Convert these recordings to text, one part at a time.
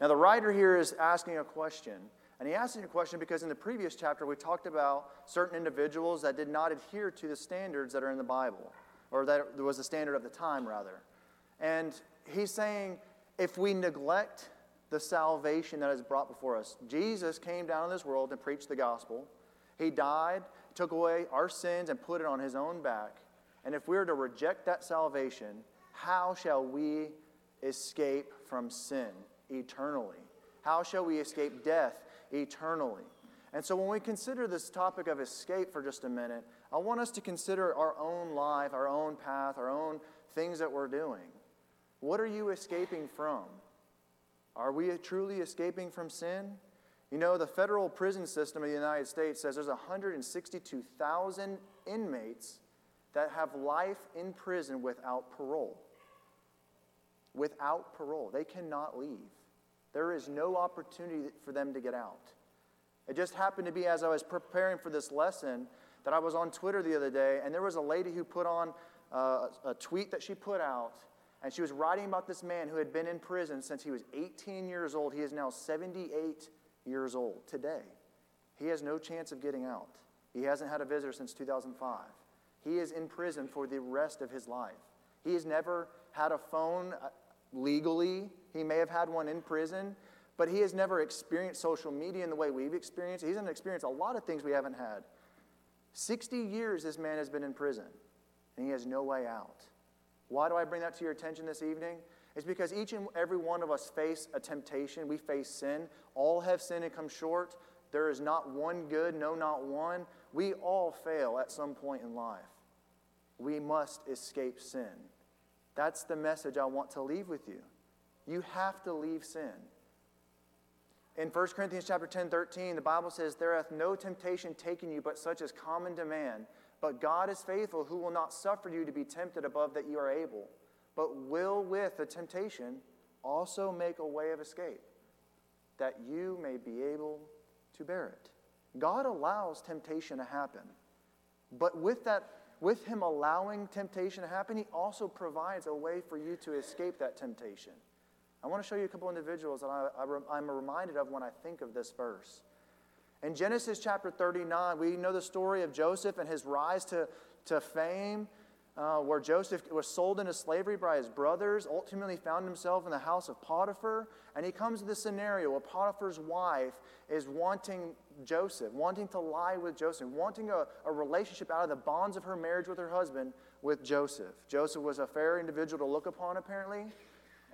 Now, the writer here is asking a question. And he asks a question because in the previous chapter we talked about certain individuals that did not adhere to the standards that are in the Bible, or that was the standard of the time, rather. And he's saying if we neglect the salvation that is brought before us, Jesus came down in this world and preached the gospel. He died, took away our sins, and put it on his own back. And if we are to reject that salvation, how shall we escape from sin eternally? How shall we escape death eternally? And so, when we consider this topic of escape for just a minute, I want us to consider our own life, our own path, our own things that we're doing. What are you escaping from? Are we truly escaping from sin? You know, the federal prison system of the United States says there's 162,000 inmates that have life in prison without parole. Without parole. They cannot leave. There is no opportunity for them to get out. It just happened to be as I was preparing for this lesson that I was on Twitter the other day, and there was a lady who put on uh, a tweet that she put out, and she was writing about this man who had been in prison since he was 18 years old. He is now 78 years old today. He has no chance of getting out. He hasn't had a visitor since 2005. He is in prison for the rest of his life. He has never had a phone uh, legally. He may have had one in prison, but he has never experienced social media in the way we've experienced. He hasn't experienced a lot of things we haven't had. 60 years this man has been in prison, and he has no way out. Why do I bring that to your attention this evening? It's because each and every one of us face a temptation. We face sin. All have sinned and come short. There is not one good, no, not one. We all fail at some point in life. We must escape sin. That's the message I want to leave with you. You have to leave sin. In 1 Corinthians chapter 10, 13, the Bible says, There hath no temptation taken you but such as common to man. But God is faithful, who will not suffer you to be tempted above that you are able, but will with the temptation also make a way of escape, that you may be able to bear it. God allows temptation to happen. But with that with him allowing temptation to happen, he also provides a way for you to escape that temptation. I want to show you a couple individuals that I, I, I'm reminded of when I think of this verse. In Genesis chapter 39, we know the story of Joseph and his rise to, to fame, uh, where Joseph was sold into slavery by his brothers, ultimately found himself in the house of Potiphar. And he comes to this scenario where Potiphar's wife is wanting Joseph, wanting to lie with Joseph, wanting a, a relationship out of the bonds of her marriage with her husband with Joseph. Joseph was a fair individual to look upon, apparently,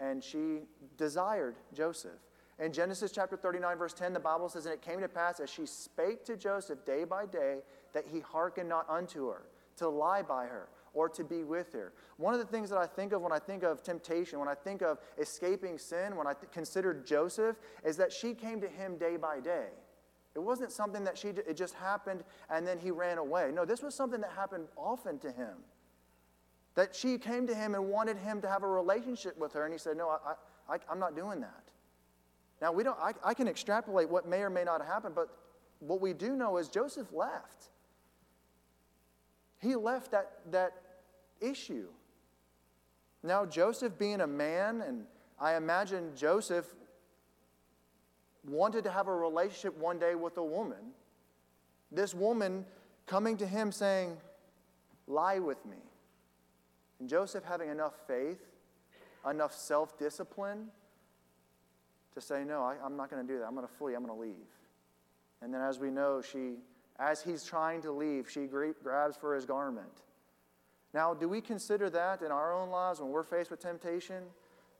and she desired Joseph. In Genesis chapter 39, verse 10, the Bible says, And it came to pass as she spake to Joseph day by day, that he hearkened not unto her, to lie by her, or to be with her. One of the things that I think of when I think of temptation, when I think of escaping sin, when I th- consider Joseph, is that she came to him day by day. It wasn't something that she, it just happened and then he ran away. No, this was something that happened often to him. That she came to him and wanted him to have a relationship with her, and he said, No, I, I, I'm not doing that. Now, we don't, I, I can extrapolate what may or may not happen, but what we do know is Joseph left. He left that, that issue. Now, Joseph being a man, and I imagine Joseph wanted to have a relationship one day with a woman, this woman coming to him saying, Lie with me. And Joseph having enough faith, enough self discipline to say, No, I, am not going to do that. I'm going to flee. I'm going to leave. And then, as we know, she, as he's trying to leave, she grabs for his garment. Now, do we consider that in our own lives when we're faced with temptation?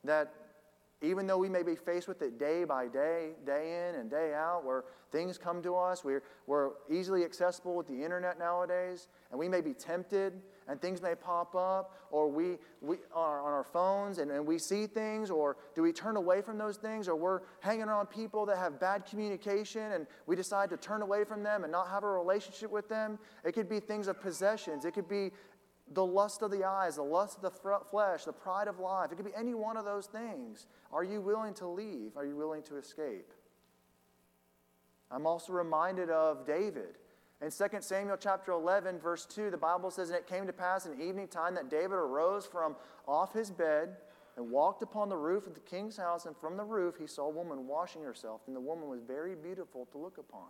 That even though we may be faced with it day by day, day in and day out, where things come to us, we're, we're easily accessible with the internet nowadays, and we may be tempted, and things may pop up, or we, we are on our phones and, and we see things, or do we turn away from those things, or we're hanging around people that have bad communication and we decide to turn away from them and not have a relationship with them? It could be things of possessions, it could be the lust of the eyes, the lust of the flesh, the pride of life. It could be any one of those things. Are you willing to leave? Are you willing to escape? I'm also reminded of David. In 2 Samuel chapter 11, verse 2, the Bible says, And it came to pass in evening time that David arose from off his bed and walked upon the roof of the king's house, and from the roof he saw a woman washing herself, and the woman was very beautiful to look upon.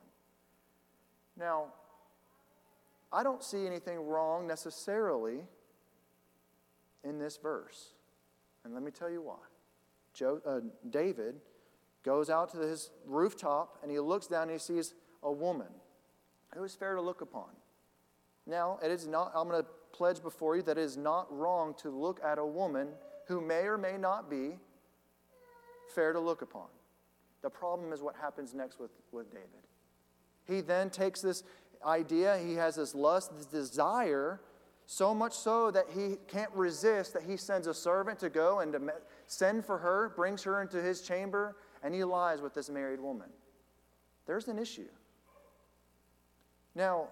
Now, I don't see anything wrong necessarily in this verse. And let me tell you why. Joe, uh, David goes out to his rooftop and he looks down and he sees a woman who is fair to look upon. Now, it is not, I'm going to pledge before you that it is not wrong to look at a woman who may or may not be fair to look upon. The problem is what happens next with, with David. He then takes this idea, he has this lust, this desire, so much so that he can't resist, that he sends a servant to go and to send for her, brings her into his chamber, and he lies with this married woman. There's an issue. Now,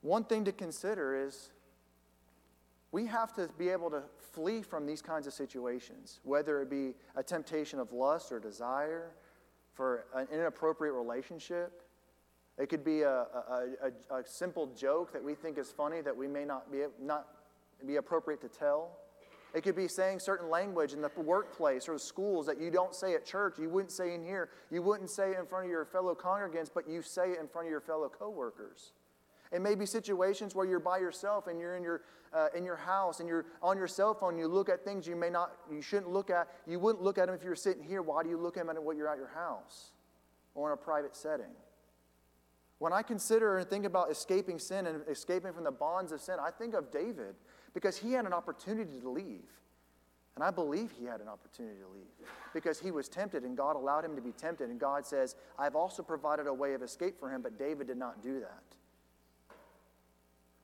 one thing to consider is we have to be able to flee from these kinds of situations, whether it be a temptation of lust or desire for an inappropriate relationship. It could be a, a, a, a simple joke that we think is funny that we may not be, not be appropriate to tell. It could be saying certain language in the workplace or the schools that you don't say at church, you wouldn't say in here, you wouldn't say it in front of your fellow congregants, but you say it in front of your fellow coworkers. It may be situations where you're by yourself and you're in your, uh, in your house and you're on your cell phone. You look at things you may not, you shouldn't look at. You wouldn't look at them if you were sitting here. Why do you look at them when you're at your house or in a private setting? When I consider and think about escaping sin and escaping from the bonds of sin, I think of David because he had an opportunity to leave. And I believe he had an opportunity to leave because he was tempted and God allowed him to be tempted. And God says, I've also provided a way of escape for him, but David did not do that.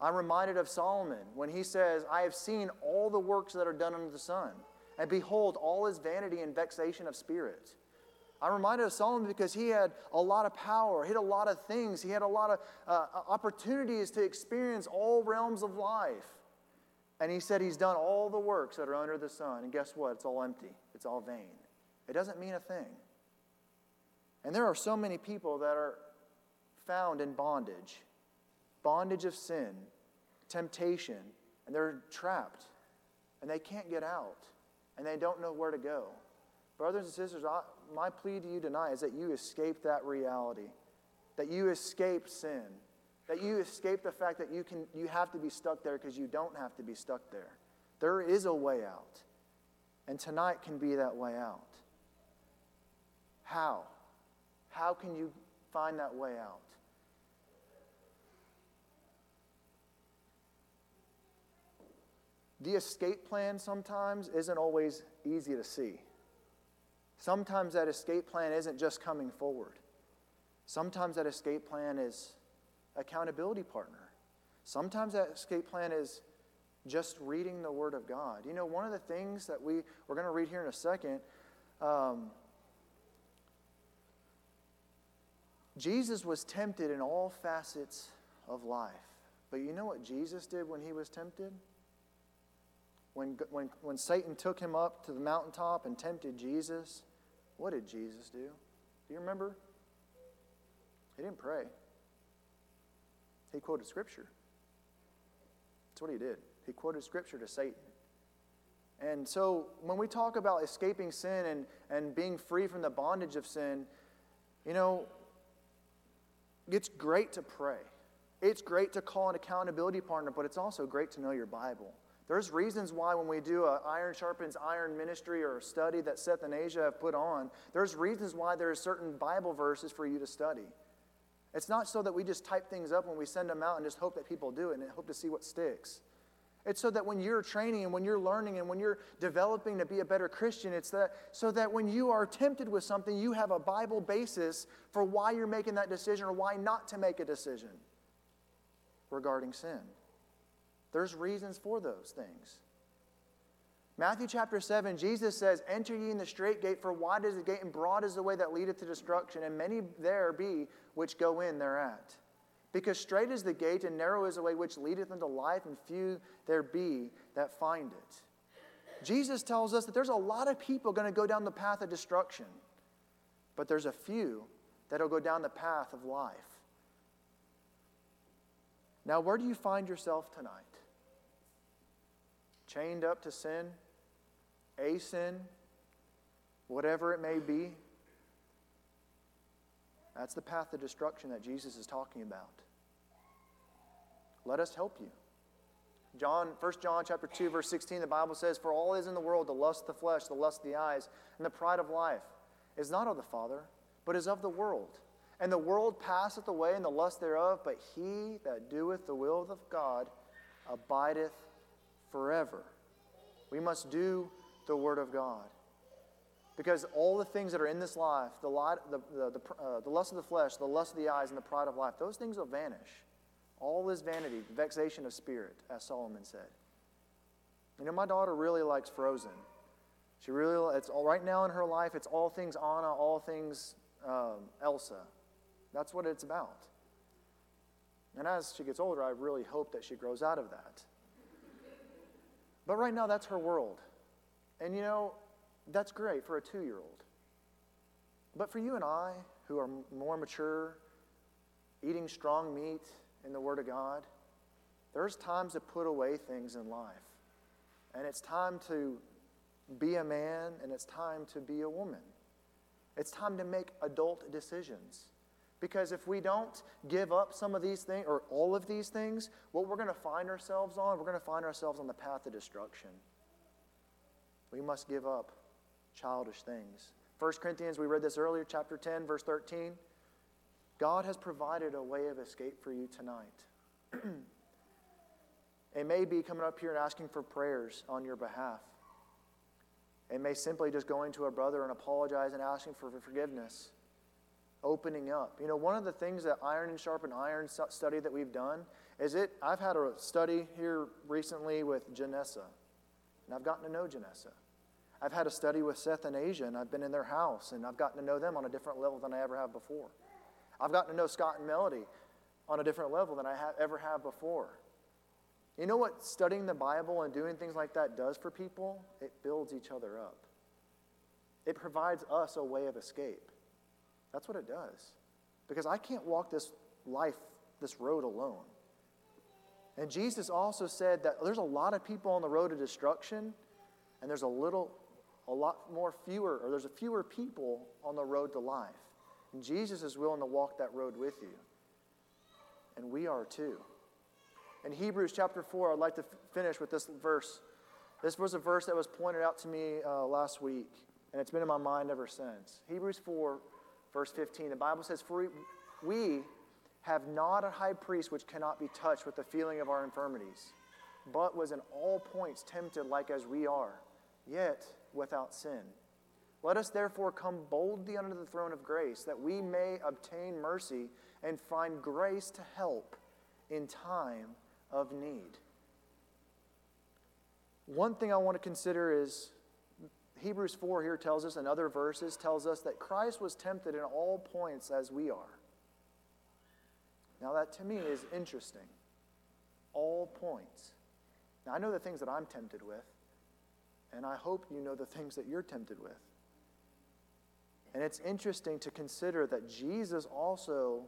I'm reminded of Solomon when he says, I have seen all the works that are done under the sun, and behold, all is vanity and vexation of spirit. I'm reminded of Solomon because he had a lot of power, he had a lot of things, he had a lot of uh, opportunities to experience all realms of life. And he said he's done all the works that are under the sun. And guess what? It's all empty, it's all vain. It doesn't mean a thing. And there are so many people that are found in bondage bondage of sin, temptation, and they're trapped and they can't get out and they don't know where to go. Brothers and sisters, I, my plea to you tonight is that you escape that reality, that you escape sin that you escape the fact that you, can, you have to be stuck there because you don't have to be stuck there. There is a way out. And tonight can be that way out. How? How can you find that way out? The escape plan sometimes isn't always easy to see. Sometimes that escape plan isn't just coming forward. Sometimes that escape plan is accountability partner. Sometimes that escape plan is just reading the Word of God. You know, one of the things that we, we're going to read here in a second, um, Jesus was tempted in all facets of life. But you know what Jesus did when he was tempted? When, when, when Satan took him up to the mountaintop and tempted Jesus, what did Jesus do? Do you remember? He didn't pray. He quoted Scripture. That's what he did. He quoted Scripture to Satan. And so when we talk about escaping sin and, and being free from the bondage of sin, you know, it's great to pray. It's great to call an accountability partner, but it's also great to know your Bible. There's reasons why when we do a iron sharpens iron ministry or a study that Seth and Asia have put on, there's reasons why there are certain Bible verses for you to study. It's not so that we just type things up when we send them out and just hope that people do it and hope to see what sticks. It's so that when you're training and when you're learning and when you're developing to be a better Christian, it's that so that when you are tempted with something, you have a Bible basis for why you're making that decision or why not to make a decision regarding sin. There's reasons for those things. Matthew chapter 7, Jesus says, Enter ye in the strait gate, for wide is the gate and broad is the way that leadeth to destruction, and many there be which go in thereat. Because strait is the gate and narrow is the way which leadeth unto life, and few there be that find it. Jesus tells us that there's a lot of people going to go down the path of destruction, but there's a few that'll go down the path of life. Now, where do you find yourself tonight? Chained up to sin? A sin, whatever it may be. That's the path of destruction that Jesus is talking about. Let us help you. John, 1 John chapter 2, verse 16, the Bible says, For all is in the world, the lust of the flesh, the lust of the eyes, and the pride of life, is not of the Father, but is of the world. And the world passeth away and the lust thereof, but he that doeth the will of God abideth forever. We must do the Word of God. Because all the things that are in this life, the, light, the, the, the, uh, the lust of the flesh, the lust of the eyes, and the pride of life, those things will vanish. All is vanity, vexation of spirit, as Solomon said. You know, my daughter really likes Frozen. She really, it's all right now in her life, it's all things Anna, all things um, Elsa. That's what it's about. And as she gets older, I really hope that she grows out of that. But right now, that's her world. And you know, that's great for a two year old. But for you and I, who are more mature, eating strong meat in the Word of God, there's times to put away things in life. And it's time to be a man and it's time to be a woman. It's time to make adult decisions. Because if we don't give up some of these things or all of these things, what we're going to find ourselves on, we're going to find ourselves on the path of destruction. We must give up childish things. 1 Corinthians, we read this earlier, chapter 10, verse 13. God has provided a way of escape for you tonight. it may be coming up here and asking for prayers on your behalf. It may simply just going to a brother and apologizing and asking for forgiveness opening up. You know, one of the things that Iron and Sharpen Iron study that we've done is it, I've had a study here recently with Janessa, and I've gotten to know Janessa. I've had a study with Seth and Asia, and I've been in their house, and I've gotten to know them on a different level than I ever have before. I've gotten to know Scott and Melody on a different level than I have, ever have before. You know what studying the Bible and doing things like that does for people? It builds each other up. It provides us a way of escape. That's what it does. Because I can't walk this life, this road alone. And Jesus also said that there's a lot of people on the road to destruction, and there's a little, a lot more fewer, or there's a fewer people on the road to life. And Jesus is willing to walk that road with you. And we are too. In Hebrews chapter 4, I'd like to f- finish with this verse. This was a verse that was pointed out to me uh, last week, and it's been in my mind ever since. Hebrews 4, Verse 15, the Bible says, For we have not a high priest which cannot be touched with the feeling of our infirmities, but was in all points tempted like as we are, yet without sin. Let us therefore come boldly under the throne of grace, that we may obtain mercy and find grace to help in time of need. One thing I want to consider is Hebrews 4 here tells us, and other verses tells us that Christ was tempted in all points as we are. Now, that to me is interesting. All points. Now, I know the things that I'm tempted with, and I hope you know the things that you're tempted with. And it's interesting to consider that Jesus also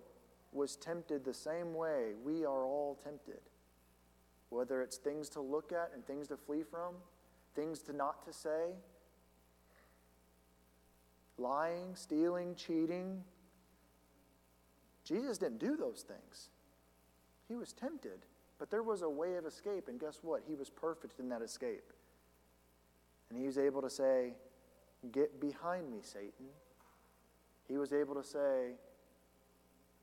was tempted the same way we are all tempted. Whether it's things to look at and things to flee from, things to not to say, lying, stealing, cheating. Jesus didn't do those things. He was tempted, but there was a way of escape, and guess what? He was perfect in that escape. And he was able to say, Get behind me, Satan. He was able to say,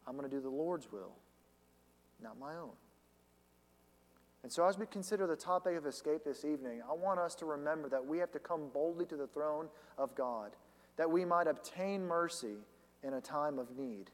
I'm going to do the Lord's will, not my own. And so, as we consider the topic of escape this evening, I want us to remember that we have to come boldly to the throne of God that we might obtain mercy in a time of need.